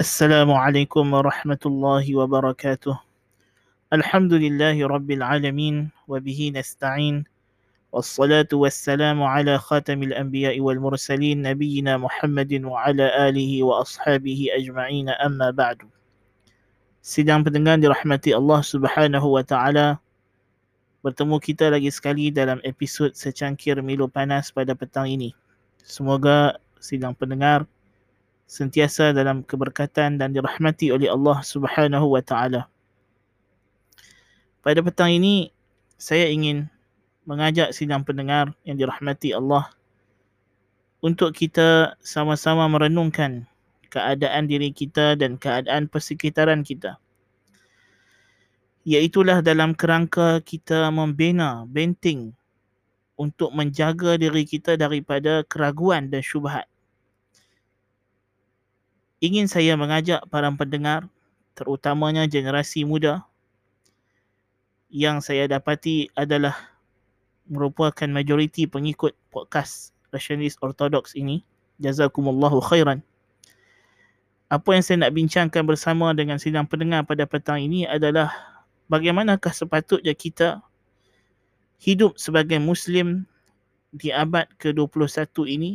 السلام عليكم ورحمة الله وبركاته الحمد لله رب العالمين وبه نستعين والصلاة والسلام على خاتم الأنبياء والمرسلين نبينا محمد وعلى آله وأصحابه أجمعين أما بعد Sidang pendengar dirahmati Allah Subhanahu wa taala. Bertemu kita lagi sekali dalam episod secangkir Milo Panas pada petang ini. Semoga sidang pendengar sentiasa dalam keberkatan dan dirahmati oleh Allah Subhanahu wa taala. Pada petang ini saya ingin mengajak sidang pendengar yang dirahmati Allah untuk kita sama-sama merenungkan keadaan diri kita dan keadaan persekitaran kita. Iaitulah dalam kerangka kita membina benteng untuk menjaga diri kita daripada keraguan dan syubhat. Ingin saya mengajak para pendengar, terutamanya generasi muda yang saya dapati adalah merupakan majoriti pengikut podcast Rationalist Orthodox ini. Jazakumullahu khairan apa yang saya nak bincangkan bersama dengan sidang pendengar pada petang ini adalah bagaimanakah sepatutnya kita hidup sebagai Muslim di abad ke-21 ini.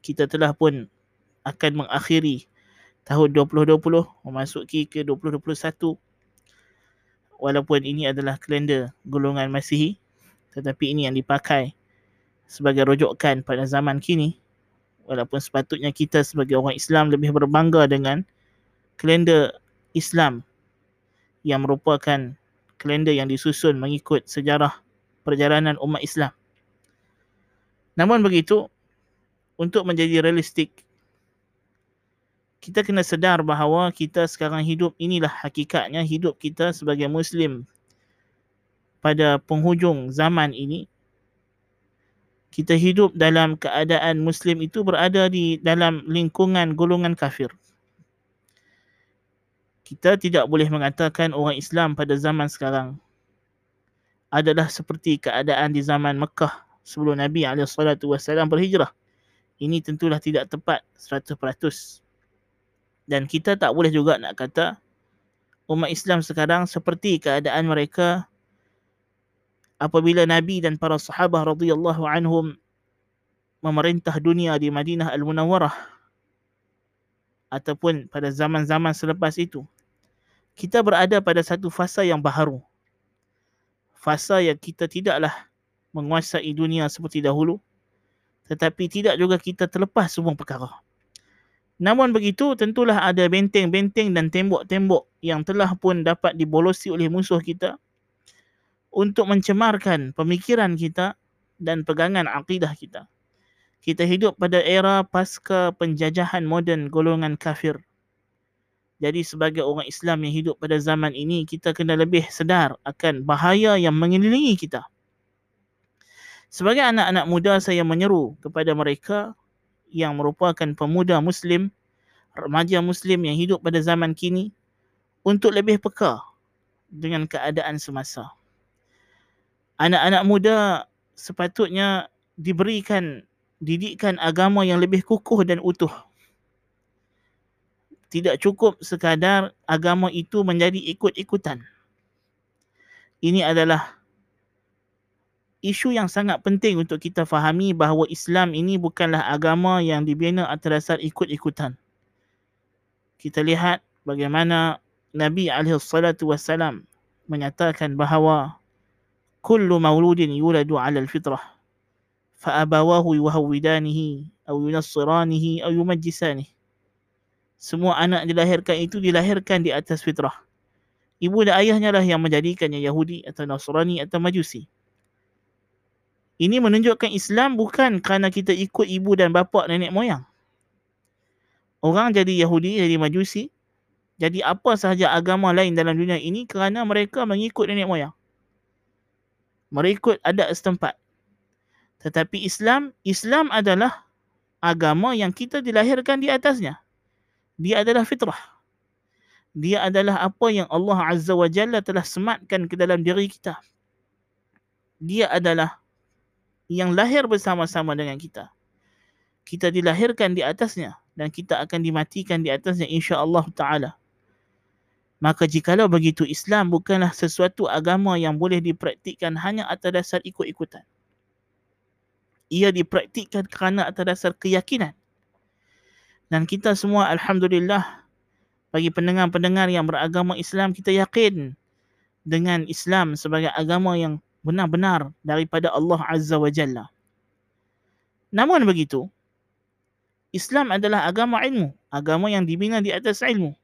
Kita telah pun akan mengakhiri tahun 2020 memasuki ke 2021 walaupun ini adalah kalender golongan Masihi tetapi ini yang dipakai sebagai rujukan pada zaman kini walaupun sepatutnya kita sebagai orang Islam lebih berbangga dengan kalender Islam yang merupakan kalender yang disusun mengikut sejarah perjalanan umat Islam. Namun begitu, untuk menjadi realistik, kita kena sedar bahawa kita sekarang hidup inilah hakikatnya hidup kita sebagai Muslim pada penghujung zaman ini kita hidup dalam keadaan muslim itu berada di dalam lingkungan golongan kafir. Kita tidak boleh mengatakan orang Islam pada zaman sekarang adalah seperti keadaan di zaman Mekah sebelum Nabi SAW berhijrah. Ini tentulah tidak tepat 100%. Dan kita tak boleh juga nak kata umat Islam sekarang seperti keadaan mereka apabila Nabi dan para sahabat radhiyallahu anhum memerintah dunia di Madinah Al-Munawwarah ataupun pada zaman-zaman selepas itu kita berada pada satu fasa yang baharu. Fasa yang kita tidaklah menguasai dunia seperti dahulu tetapi tidak juga kita terlepas semua perkara namun begitu tentulah ada benteng-benteng dan tembok-tembok yang telah pun dapat dibolosi oleh musuh kita untuk mencemarkan pemikiran kita dan pegangan akidah kita. Kita hidup pada era pasca penjajahan moden golongan kafir. Jadi sebagai orang Islam yang hidup pada zaman ini, kita kena lebih sedar akan bahaya yang mengelilingi kita. Sebagai anak-anak muda, saya menyeru kepada mereka yang merupakan pemuda Muslim, remaja Muslim yang hidup pada zaman kini untuk lebih peka dengan keadaan semasa anak-anak muda sepatutnya diberikan didikan agama yang lebih kukuh dan utuh. Tidak cukup sekadar agama itu menjadi ikut-ikutan. Ini adalah isu yang sangat penting untuk kita fahami bahawa Islam ini bukanlah agama yang dibina atas dasar ikut-ikutan. Kita lihat bagaimana Nabi SAW menyatakan bahawa kullu mauludin yuladu 'ala al-fitrah fa abawahu yuhawidanihi aw yunassiranihi aw yumajjisanihi. Semua anak dilahirkan itu dilahirkan di atas fitrah. Ibu dan ayahnya lah yang menjadikannya yahudi atau nasrani atau majusi. Ini menunjukkan Islam bukan kerana kita ikut ibu dan bapa nenek moyang. Orang jadi Yahudi, jadi Majusi, jadi apa sahaja agama lain dalam dunia ini kerana mereka mengikut nenek moyang merikut adat setempat. Tetapi Islam, Islam adalah agama yang kita dilahirkan di atasnya. Dia adalah fitrah. Dia adalah apa yang Allah Azza wa Jalla telah sematkan ke dalam diri kita. Dia adalah yang lahir bersama-sama dengan kita. Kita dilahirkan di atasnya dan kita akan dimatikan di atasnya insya-Allah taala. Maka jikalau begitu Islam bukanlah sesuatu agama yang boleh dipraktikkan hanya atas dasar ikut-ikutan. Ia dipraktikkan kerana atas dasar keyakinan. Dan kita semua Alhamdulillah bagi pendengar-pendengar yang beragama Islam kita yakin dengan Islam sebagai agama yang benar-benar daripada Allah Azza wa Jalla. Namun begitu, Islam adalah agama ilmu, agama yang dibina di atas ilmu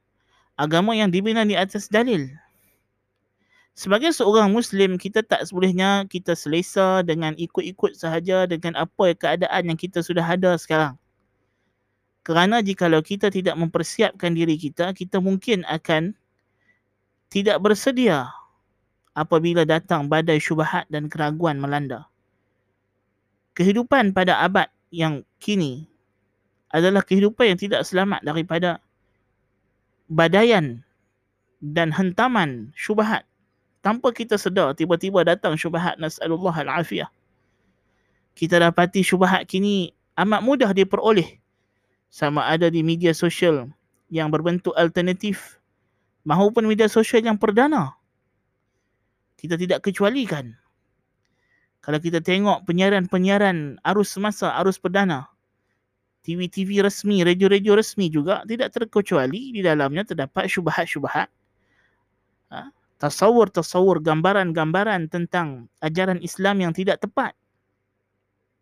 agama yang dibina di atas dalil. Sebagai seorang Muslim, kita tak sebolehnya kita selesa dengan ikut-ikut sahaja dengan apa keadaan yang kita sudah ada sekarang. Kerana jikalau kita tidak mempersiapkan diri kita, kita mungkin akan tidak bersedia apabila datang badai syubhat dan keraguan melanda. Kehidupan pada abad yang kini adalah kehidupan yang tidak selamat daripada badaian dan hentaman syubhat. Tanpa kita sedar tiba-tiba datang syubhat nasallallahu alafiyah. Kita dapati syubhat kini amat mudah diperoleh. Sama ada di media sosial yang berbentuk alternatif maupun media sosial yang perdana kita tidak kecualikan kalau kita tengok penyiaran-penyiaran arus semasa arus perdana TV-TV resmi, radio-radio resmi juga tidak terkecuali di dalamnya terdapat syubhat-syubhat. Ha? Tasawur-tasawur, gambaran-gambaran tentang ajaran Islam yang tidak tepat.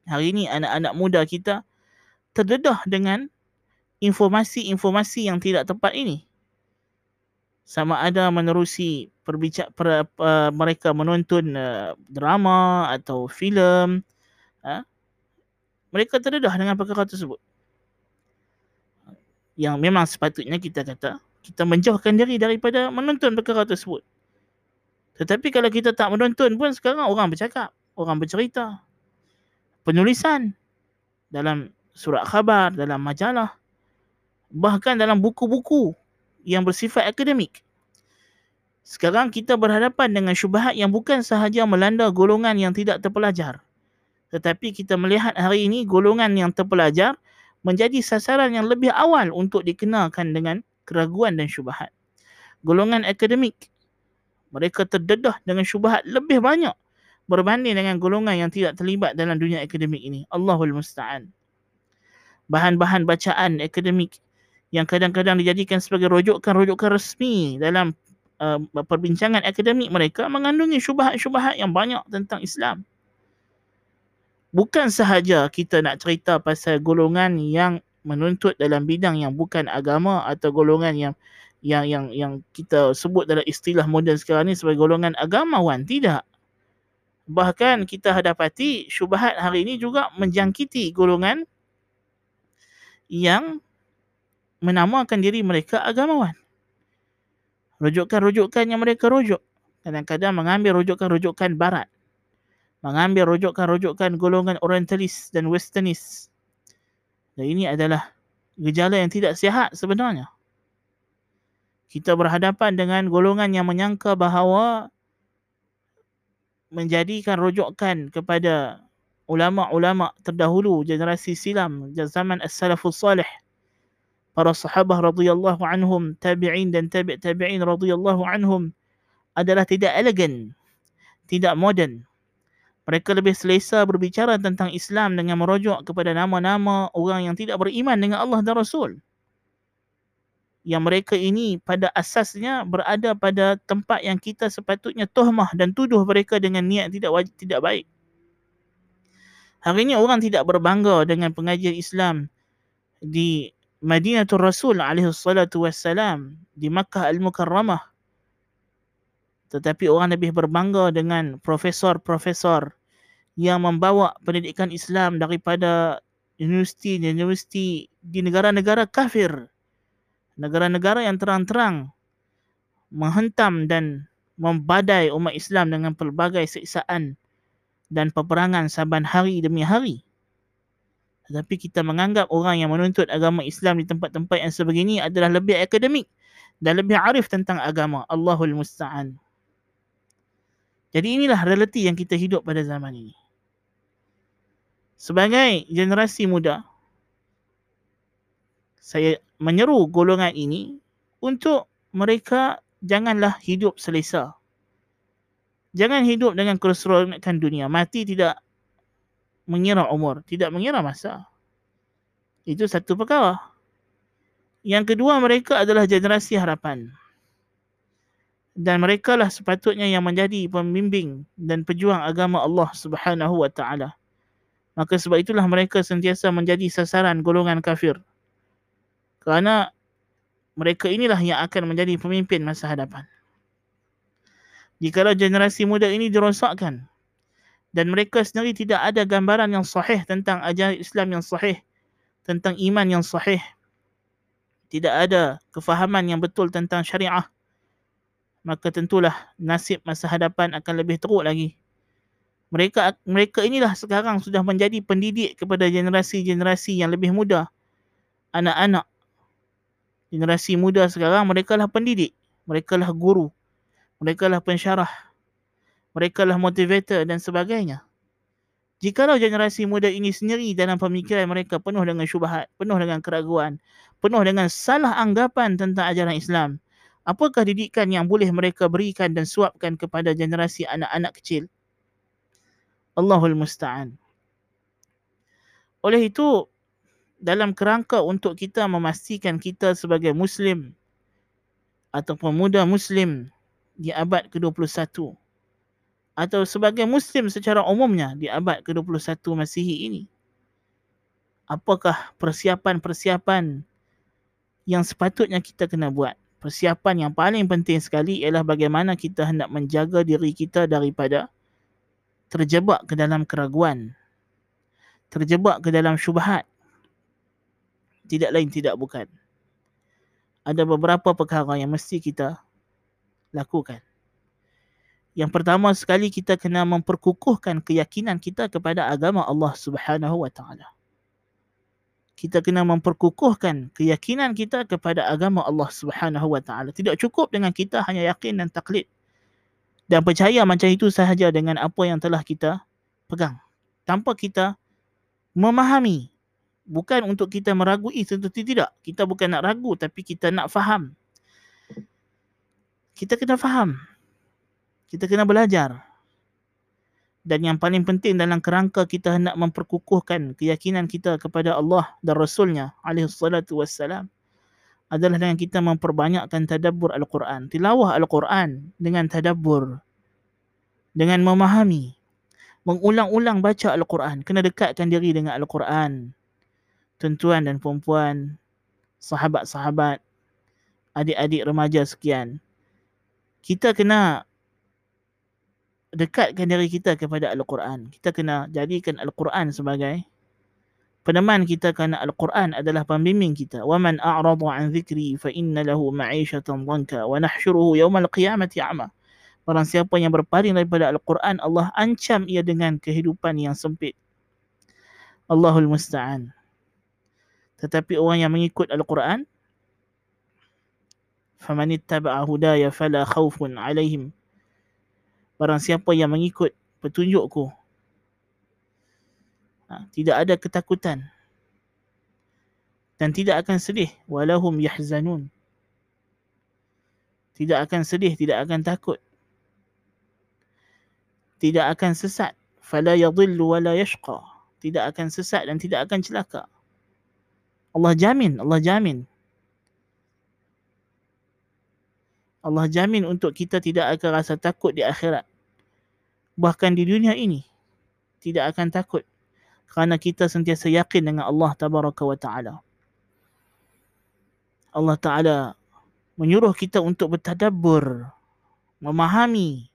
Hari ini anak-anak muda kita terdedah dengan informasi-informasi yang tidak tepat ini. Sama ada menerusi perbicara per, per, mereka menonton uh, drama atau filem, uh, mereka terdedah dengan perkara tersebut yang memang sepatutnya kita kata kita menjauhkan diri daripada menonton perkara tersebut. Tetapi kalau kita tak menonton pun sekarang orang bercakap, orang bercerita. Penulisan dalam surat khabar, dalam majalah, bahkan dalam buku-buku yang bersifat akademik. Sekarang kita berhadapan dengan syubhat yang bukan sahaja melanda golongan yang tidak terpelajar. Tetapi kita melihat hari ini golongan yang terpelajar menjadi sasaran yang lebih awal untuk dikenalkan dengan keraguan dan syubhat. Golongan akademik, mereka terdedah dengan syubhat lebih banyak berbanding dengan golongan yang tidak terlibat dalam dunia akademik ini. Allahul Musta'an. Bahan-bahan bacaan akademik yang kadang-kadang dijadikan sebagai rujukan-rujukan resmi dalam uh, perbincangan akademik mereka mengandungi syubhat-syubhat yang banyak tentang Islam. Bukan sahaja kita nak cerita pasal golongan yang menuntut dalam bidang yang bukan agama atau golongan yang yang yang yang kita sebut dalam istilah moden sekarang ni sebagai golongan agamawan tidak. Bahkan kita hadapati syubhat hari ini juga menjangkiti golongan yang menamakan diri mereka agamawan rujukan-rujukan yang mereka rujuk kadang-kadang mengambil rujukan-rujukan barat mengambil rujukan-rujukan golongan orientalis dan westernis. Dan ini adalah gejala yang tidak sihat sebenarnya. Kita berhadapan dengan golongan yang menyangka bahawa menjadikan rujukan kepada ulama-ulama terdahulu generasi silam zaman as-salafus salih para sahabat radhiyallahu anhum tabi'in dan tabi' tabi'in radhiyallahu anhum adalah tidak elegan tidak moden mereka lebih selesa berbicara tentang Islam dengan merujuk kepada nama-nama orang yang tidak beriman dengan Allah dan Rasul. Yang mereka ini pada asasnya berada pada tempat yang kita sepatutnya tohmah dan tuduh mereka dengan niat tidak wajib, tidak baik. Hari ini orang tidak berbangga dengan pengajian Islam di Madinatul Rasul alaihi salatu wassalam di Makkah Al-Mukarramah tetapi orang lebih berbangga dengan profesor-profesor yang membawa pendidikan Islam daripada universiti-universiti di negara-negara kafir. Negara-negara yang terang-terang menghentam dan membadai umat Islam dengan pelbagai siksaan dan peperangan saban hari demi hari. Tetapi kita menganggap orang yang menuntut agama Islam di tempat-tempat yang sebegini adalah lebih akademik dan lebih arif tentang agama. Allahul Musta'an. Jadi inilah realiti yang kita hidup pada zaman ini. Sebagai generasi muda, saya menyeru golongan ini untuk mereka janganlah hidup selesa. Jangan hidup dengan keseronokan dunia. Mati tidak mengira umur, tidak mengira masa. Itu satu perkara. Yang kedua mereka adalah generasi harapan. Dan mereka lah sepatutnya yang menjadi pembimbing dan pejuang agama Allah Subhanahu wa taala. Maka sebab itulah mereka sentiasa menjadi sasaran golongan kafir. Kerana mereka inilah yang akan menjadi pemimpin masa hadapan. Jika generasi muda ini dirosakkan dan mereka sendiri tidak ada gambaran yang sahih tentang ajaran Islam yang sahih, tentang iman yang sahih, tidak ada kefahaman yang betul tentang syariah, maka tentulah nasib masa hadapan akan lebih teruk lagi. Mereka mereka inilah sekarang sudah menjadi pendidik kepada generasi-generasi yang lebih muda. Anak-anak. Generasi muda sekarang mereka lah pendidik. Mereka lah guru mereka lah pensyarah, mereka lah motivator dan sebagainya. Jikalau generasi muda ini sendiri dalam pemikiran mereka penuh dengan syubhat, penuh dengan keraguan, penuh dengan salah anggapan tentang ajaran Islam, apakah didikan yang boleh mereka berikan dan suapkan kepada generasi anak-anak kecil? Allahul Musta'an. Oleh itu, dalam kerangka untuk kita memastikan kita sebagai Muslim ataupun muda Muslim di abad ke-21 atau sebagai muslim secara umumnya di abad ke-21 Masihi ini? Apakah persiapan-persiapan yang sepatutnya kita kena buat? Persiapan yang paling penting sekali ialah bagaimana kita hendak menjaga diri kita daripada terjebak ke dalam keraguan terjebak ke dalam syubhat. Tidak lain tidak bukan. Ada beberapa perkara yang mesti kita lakukan. Yang pertama sekali kita kena memperkukuhkan keyakinan kita kepada agama Allah Subhanahu wa taala. Kita kena memperkukuhkan keyakinan kita kepada agama Allah Subhanahu wa taala. Tidak cukup dengan kita hanya yakin dan taklid dan percaya macam itu sahaja dengan apa yang telah kita pegang. Tanpa kita memahami bukan untuk kita meragui tentu tidak. Kita bukan nak ragu tapi kita nak faham kita kena faham. Kita kena belajar. Dan yang paling penting dalam kerangka kita hendak memperkukuhkan keyakinan kita kepada Allah dan Rasulnya alaihi salatu wassalam adalah dengan kita memperbanyakkan tadabbur Al-Quran. Tilawah Al-Quran dengan tadabbur. Dengan memahami. Mengulang-ulang baca Al-Quran. Kena dekatkan diri dengan Al-Quran. Tuan-tuan dan perempuan, sahabat-sahabat, adik-adik remaja sekian kita kena dekatkan diri kita kepada Al-Quran. Kita kena jadikan Al-Quran sebagai peneman kita kerana Al-Quran adalah pembimbing kita. وَمَنْ أَعْرَضُ عَنْ ذِكْرِي فَإِنَّ لَهُ مَعِيشَةً ضَنْكَ وَنَحْشُرُهُ يَوْمَ الْقِيَامَةِ عَمَى Barang siapa yang berpaling daripada Al-Quran, Allah ancam ia dengan kehidupan yang sempit. Allahul Musta'an. Tetapi orang yang mengikut Al-Quran, faman ittaba'a hudaya fala khaufun 'alaihim barang siapa yang mengikut petunjukku ha, tidak ada ketakutan. Dan tidak akan sedih walahum yahzanun. Tidak akan sedih tidak akan takut. Tidak akan sesat fala yadhillu wala yashqa. Tidak akan sesat dan tidak akan celaka. Allah jamin Allah jamin. Allah jamin untuk kita tidak akan rasa takut di akhirat. Bahkan di dunia ini tidak akan takut kerana kita sentiasa yakin dengan Allah tabaraka wa taala. Allah taala menyuruh kita untuk bertadabbur, memahami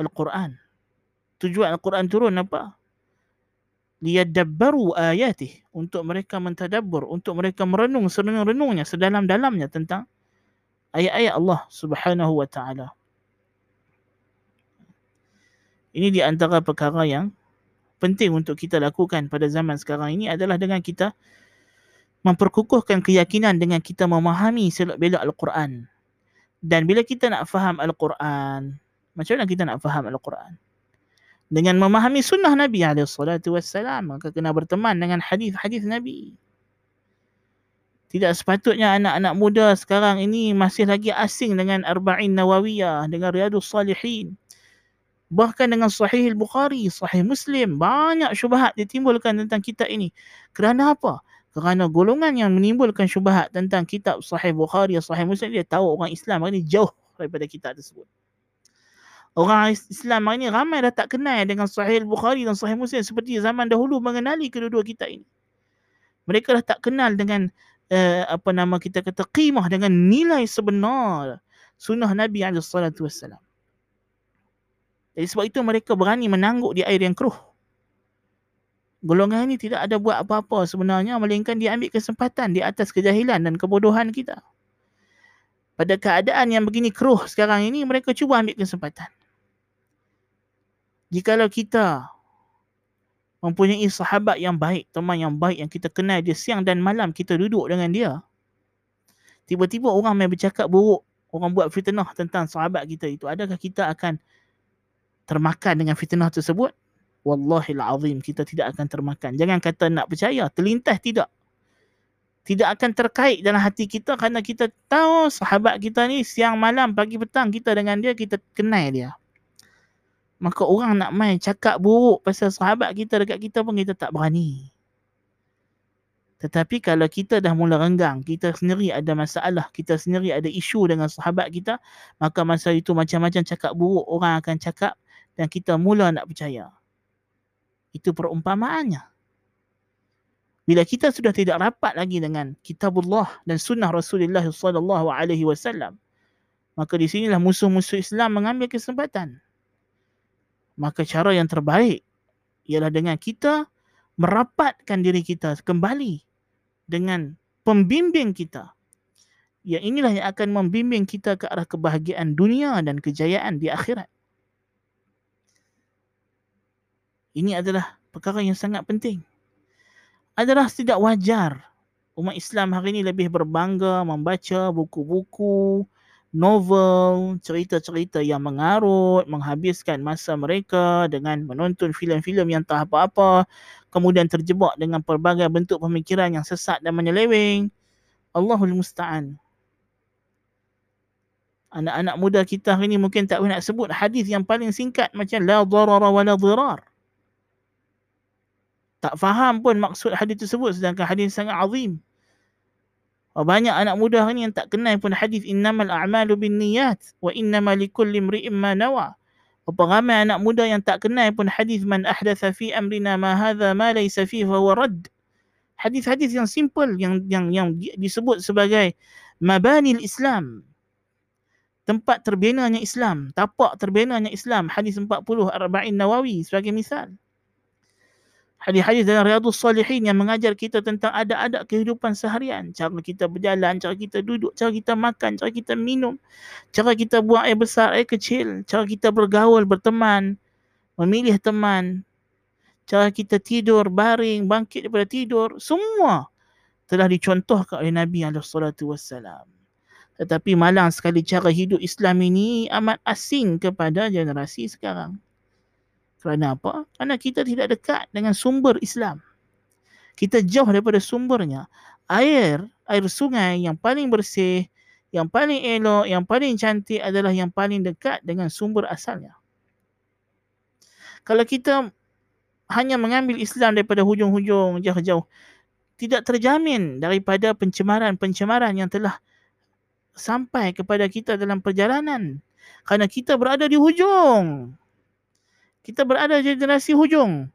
Al-Quran. Tujuan Al-Quran turun apa? Liyadabbaru ayatih. Untuk mereka mentadabbur. Untuk mereka merenung serenung-renungnya sedalam-dalamnya tentang ayat-ayat Allah Subhanahu wa taala. Ini di antara perkara yang penting untuk kita lakukan pada zaman sekarang ini adalah dengan kita memperkukuhkan keyakinan dengan kita memahami selok belok Al-Quran. Dan bila kita nak faham Al-Quran, macam mana kita nak faham Al-Quran? Dengan memahami sunnah Nabi SAW, maka kena berteman dengan hadis-hadis Nabi. Tidak sepatutnya anak-anak muda sekarang ini masih lagi asing dengan Arba'in Nawawiyah, dengan Riyadus Salihin. Bahkan dengan Sahih Bukhari, Sahih Muslim, banyak syubhat ditimbulkan tentang kitab ini. Kerana apa? Kerana golongan yang menimbulkan syubhat tentang kitab Sahih Bukhari, Sahih Muslim, dia tahu orang Islam ini jauh daripada kitab tersebut. Orang Islam hari ini ramai dah tak kenal dengan Sahih Bukhari dan Sahih Muslim seperti zaman dahulu mengenali kedua-dua kitab ini. Mereka dah tak kenal dengan uh, apa nama kita kata qimah dengan nilai sebenar sunnah Nabi alaihi salatu wasallam. Jadi sebab itu mereka berani menangguk di air yang keruh. Golongan ini tidak ada buat apa-apa sebenarnya melainkan dia ambil kesempatan di atas kejahilan dan kebodohan kita. Pada keadaan yang begini keruh sekarang ini mereka cuba ambil kesempatan. Jikalau kita mempunyai sahabat yang baik, teman yang baik yang kita kenal dia siang dan malam kita duduk dengan dia. Tiba-tiba orang main bercakap buruk, orang buat fitnah tentang sahabat kita itu. Adakah kita akan termakan dengan fitnah tersebut? Wallahil azim kita tidak akan termakan. Jangan kata nak percaya, terlintas tidak. Tidak akan terkait dalam hati kita kerana kita tahu sahabat kita ni siang malam pagi petang kita dengan dia kita kenal dia maka orang nak main cakap buruk pasal sahabat kita dekat kita pun kita tak berani. Tetapi kalau kita dah mula renggang, kita sendiri ada masalah, kita sendiri ada isu dengan sahabat kita, maka masa itu macam-macam cakap buruk orang akan cakap dan kita mula nak percaya. Itu perumpamaannya. Bila kita sudah tidak rapat lagi dengan kitabullah dan sunnah Rasulullah sallallahu alaihi wasallam, maka di sinilah musuh-musuh Islam mengambil kesempatan maka cara yang terbaik ialah dengan kita merapatkan diri kita kembali dengan pembimbing kita. Ya inilah yang akan membimbing kita ke arah kebahagiaan dunia dan kejayaan di akhirat. Ini adalah perkara yang sangat penting. Adalah tidak wajar umat Islam hari ini lebih berbangga membaca buku-buku novel, cerita-cerita yang mengarut, menghabiskan masa mereka dengan menonton filem-filem yang tak apa-apa, kemudian terjebak dengan pelbagai bentuk pemikiran yang sesat dan menyeleweng. Allahul Musta'an. Anak-anak muda kita hari ini mungkin tak nak sebut hadis yang paling singkat macam la darara wa la dirar. Tak faham pun maksud hadis tersebut sedangkan hadis sangat azim. Oh, banyak anak muda ni yang tak kenal pun hadis innamal a'malu bin niyat wa innama likulli imri'in ma nawa. Berapa ramai anak muda yang tak kenal pun hadis man ahdatha fi amrina ma hadha ma laysa fi fa huwa. Hadis-hadis yang simple yang yang yang disebut sebagai mabani Islam. Tempat terbinanya Islam, tapak terbinanya Islam, hadis 40 arba'in Nawawi sebagai misal hadis-hadis dalam Riyadhus Salihin yang mengajar kita tentang adab-adab kehidupan seharian. Cara kita berjalan, cara kita duduk, cara kita makan, cara kita minum, cara kita buang air besar, air kecil, cara kita bergaul, berteman, memilih teman, cara kita tidur, baring, bangkit daripada tidur, semua telah dicontohkan oleh Nabi SAW. Tetapi malang sekali cara hidup Islam ini amat asing kepada generasi sekarang. Kerana apa? Kerana kita tidak dekat dengan sumber Islam. Kita jauh daripada sumbernya. Air, air sungai yang paling bersih, yang paling elok, yang paling cantik adalah yang paling dekat dengan sumber asalnya. Kalau kita hanya mengambil Islam daripada hujung-hujung jauh-jauh, tidak terjamin daripada pencemaran-pencemaran yang telah sampai kepada kita dalam perjalanan. Kerana kita berada di hujung kita berada generasi hujung.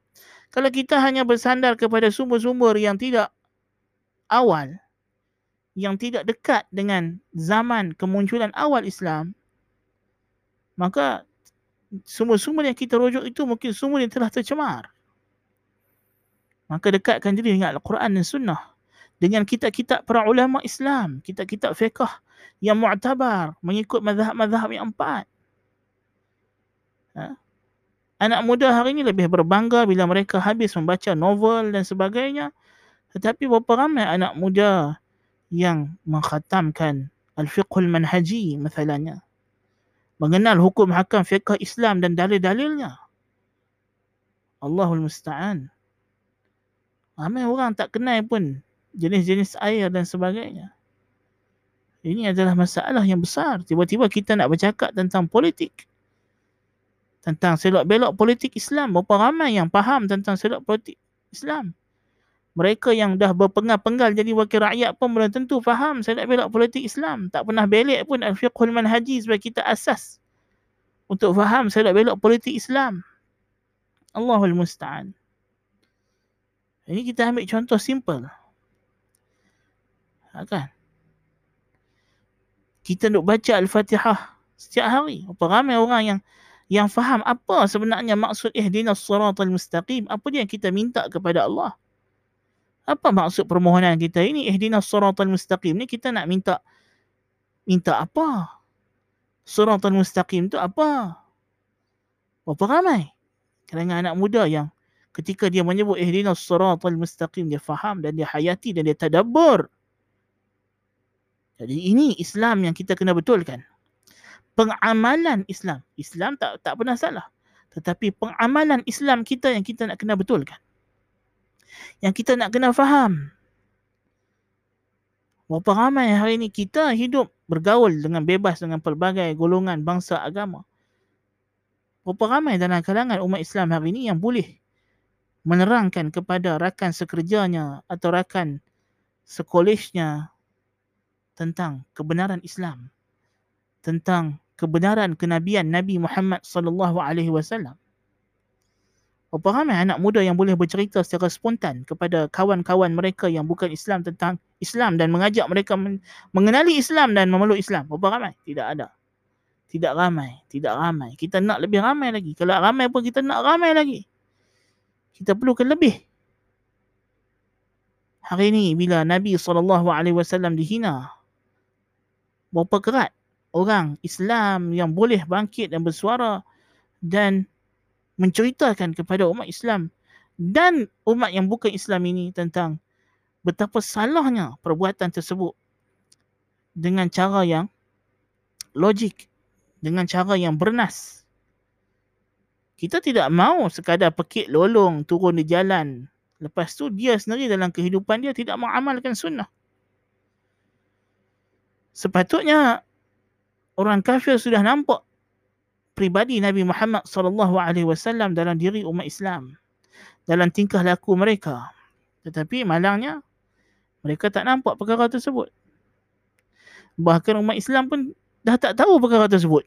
Kalau kita hanya bersandar kepada sumber-sumber yang tidak awal, yang tidak dekat dengan zaman kemunculan awal Islam, maka sumber-sumber yang kita rujuk itu mungkin sumber yang telah tercemar. Maka dekatkan diri dengan Al-Quran dan Sunnah. Dengan kitab-kitab para ulama Islam, kitab-kitab fiqah yang mu'tabar, mengikut mazhab-mazhab yang empat. Ha? Anak muda hari ini lebih berbangga bila mereka habis membaca novel dan sebagainya. Tetapi berapa ramai anak muda yang mengkhatamkan Al-Fiqhul Manhaji misalnya. Mengenal hukum hakam fiqh Islam dan dalil-dalilnya. Allahul Musta'an. Ramai orang tak kenal pun jenis-jenis air dan sebagainya. Ini adalah masalah yang besar. Tiba-tiba kita nak bercakap tentang politik. Tentang selok belok politik Islam. Berapa ramai yang faham tentang selok politik Islam. Mereka yang dah berpenggal-penggal jadi wakil rakyat pun belum tentu faham selok belok politik Islam. Tak pernah belik pun al-fiqhul manhaji sebagai kita asas. Untuk faham selok belok politik Islam. Allahul Musta'an. Ini kita ambil contoh simple. Ha, kan? kita nak baca Al-Fatihah setiap hari. Apa ramai orang yang yang faham apa sebenarnya maksud ihdinas siratal mustaqim. Apa dia yang kita minta kepada Allah? Apa maksud permohonan kita ini ihdinas siratal mustaqim ni kita nak minta minta apa? Siratal mustaqim tu apa? Berapa ramai? Kerana anak muda yang ketika dia menyebut ihdinas siratal mustaqim dia faham dan dia hayati dan dia tadabbur. Jadi ini Islam yang kita kena betulkan. Pengamalan Islam. Islam tak tak pernah salah. Tetapi pengamalan Islam kita yang kita nak kena betulkan. Yang kita nak kena faham. Berapa ramai hari ini kita hidup bergaul dengan bebas dengan pelbagai golongan bangsa agama. Berapa ramai dalam kalangan umat Islam hari ini yang boleh menerangkan kepada rakan sekerjanya atau rakan sekolahnya tentang kebenaran Islam tentang kebenaran kenabian Nabi Muhammad sallallahu alaihi wasallam. Berapa ramai anak muda yang boleh bercerita secara spontan kepada kawan-kawan mereka yang bukan Islam tentang Islam dan mengajak mereka mengenali Islam dan memeluk Islam. Berapa ramai? Tidak ada. Tidak ramai. Tidak ramai. Kita nak lebih ramai lagi. Kalau ramai pun kita nak ramai lagi. Kita perlukan lebih. Hari ini bila Nabi SAW dihina berapa kerat orang Islam yang boleh bangkit dan bersuara dan menceritakan kepada umat Islam dan umat yang bukan Islam ini tentang betapa salahnya perbuatan tersebut dengan cara yang logik dengan cara yang bernas. Kita tidak mahu sekadar pekik lolong turun di jalan. Lepas tu dia sendiri dalam kehidupan dia tidak mengamalkan sunnah. Sepatutnya orang kafir sudah nampak pribadi Nabi Muhammad sallallahu alaihi wasallam dalam diri umat Islam dalam tingkah laku mereka. Tetapi malangnya mereka tak nampak perkara tersebut. Bahkan umat Islam pun dah tak tahu perkara tersebut.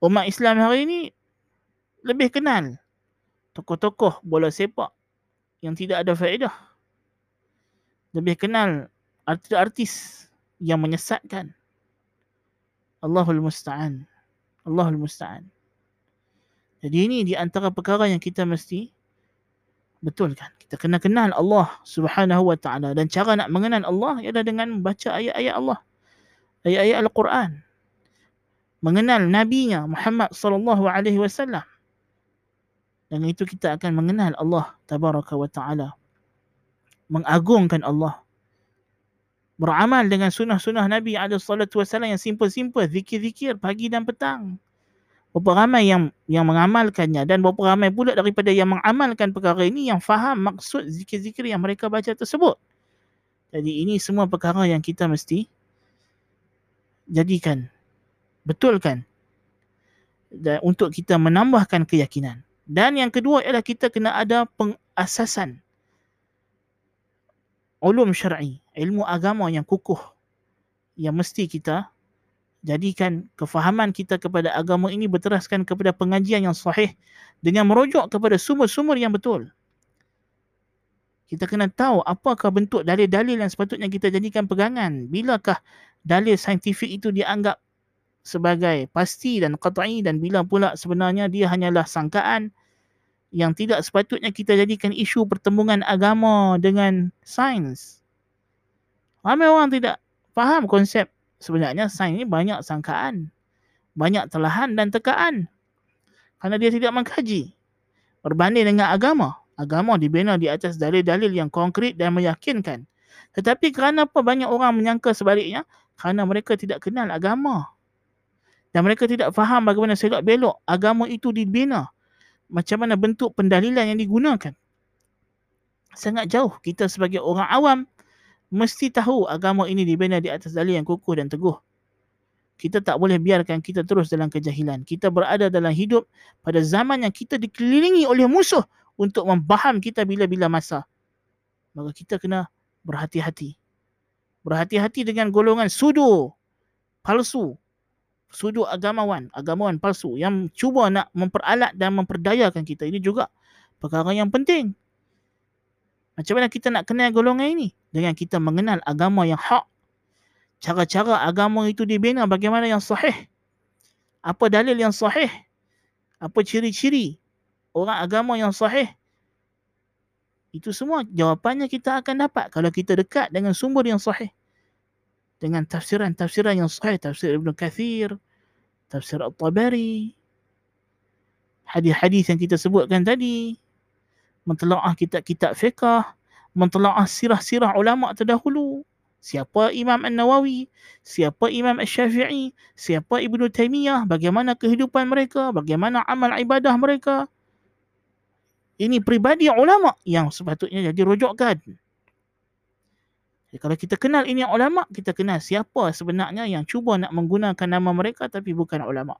Umat Islam hari ini lebih kenal tokoh-tokoh bola sepak yang tidak ada faedah. Lebih kenal artis-artis yang menyesatkan. Allahul Musta'an. Allahul Musta'an. Jadi ini di antara perkara yang kita mesti betulkan. Kita kena kenal Allah Subhanahu wa taala dan cara nak mengenal Allah ialah dengan membaca ayat-ayat Allah. Ayat-ayat Al-Quran. Mengenal nabinya Muhammad sallallahu alaihi wasallam. Dengan itu kita akan mengenal Allah tabaraka wa taala. Mengagungkan Allah beramal dengan sunnah-sunnah Nabi SAW yang simple-simple, zikir-zikir pagi dan petang. Berapa ramai yang yang mengamalkannya dan berapa ramai pula daripada yang mengamalkan perkara ini yang faham maksud zikir-zikir yang mereka baca tersebut. Jadi ini semua perkara yang kita mesti jadikan, betulkan dan untuk kita menambahkan keyakinan. Dan yang kedua ialah kita kena ada pengasasan ulum syar'i, ilmu agama yang kukuh yang mesti kita jadikan kefahaman kita kepada agama ini berteraskan kepada pengajian yang sahih dengan merujuk kepada sumber-sumber yang betul. Kita kena tahu apakah bentuk dalil-dalil yang sepatutnya kita jadikan pegangan. Bilakah dalil saintifik itu dianggap sebagai pasti dan qat'i dan bila pula sebenarnya dia hanyalah sangkaan yang tidak sepatutnya kita jadikan isu pertembungan agama dengan sains. Ramai orang tidak faham konsep sebenarnya sains ini banyak sangkaan, banyak telahan dan tekaan. Kerana dia tidak mengkaji. Berbanding dengan agama. Agama dibina di atas dalil-dalil yang konkret dan meyakinkan. Tetapi kerana apa banyak orang menyangka sebaliknya? Kerana mereka tidak kenal agama. Dan mereka tidak faham bagaimana selok belok agama itu dibina macam mana bentuk pendalilan yang digunakan. Sangat jauh kita sebagai orang awam mesti tahu agama ini dibina di atas dalil yang kukuh dan teguh. Kita tak boleh biarkan kita terus dalam kejahilan. Kita berada dalam hidup pada zaman yang kita dikelilingi oleh musuh untuk membaham kita bila-bila masa. Maka kita kena berhati-hati. Berhati-hati dengan golongan sudu, palsu, sudu agamawan, agamawan palsu yang cuba nak memperalat dan memperdayakan kita. Ini juga perkara yang penting. Macam mana kita nak kenal golongan ini? Dengan kita mengenal agama yang hak. Cara-cara agama itu dibina bagaimana yang sahih. Apa dalil yang sahih? Apa ciri-ciri orang agama yang sahih? Itu semua jawapannya kita akan dapat kalau kita dekat dengan sumber yang sahih. Dengan tafsiran-tafsiran yang sahih. Tafsir Ibn Kathir, tafsir Al-Tabari, hadis-hadis yang kita sebutkan tadi, mentelaah kitab-kitab fiqah, mentelaah sirah-sirah ulama terdahulu. Siapa Imam An-Nawawi, siapa Imam Al-Syafi'i, siapa Ibnu Taimiyah, bagaimana kehidupan mereka, bagaimana amal ibadah mereka. Ini pribadi ulama yang sepatutnya jadi rujukan. Jadi kalau kita kenal ini ulama, kita kenal siapa sebenarnya yang cuba nak menggunakan nama mereka tapi bukan ulama.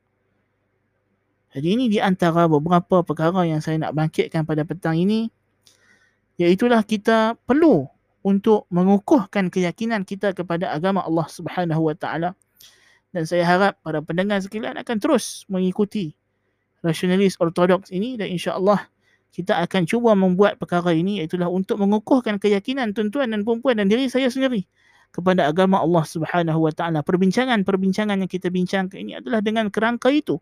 Jadi ini di antara beberapa perkara yang saya nak bangkitkan pada petang ini. Iaitulah kita perlu untuk mengukuhkan keyakinan kita kepada agama Allah Subhanahu Wa Taala. Dan saya harap para pendengar sekalian akan terus mengikuti rasionalis ortodoks ini dan insya-Allah kita akan cuba membuat perkara ini iaitulah untuk mengukuhkan keyakinan tuan-tuan dan puan-puan dan diri saya sendiri kepada agama Allah Subhanahu Wa Taala. Perbincangan-perbincangan yang kita bincangkan ini adalah dengan kerangka itu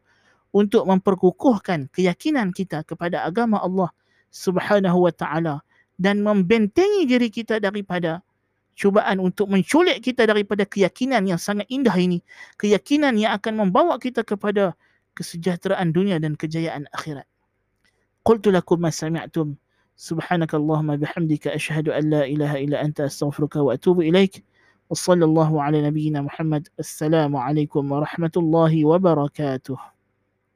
untuk memperkukuhkan keyakinan kita kepada agama Allah Subhanahu wa taala dan membentengi diri kita daripada cubaan untuk menculik kita daripada keyakinan yang sangat indah ini keyakinan yang akan membawa kita kepada kesejahteraan dunia dan kejayaan akhirat قلت لكم ما سمعتم. سبحانك اللهم بحمدك أشهد أن لا إله إلا أنت أستغفرك وأتوب إليك. وصلى الله على نبينا محمد. السلام عليكم ورحمة الله وبركاته.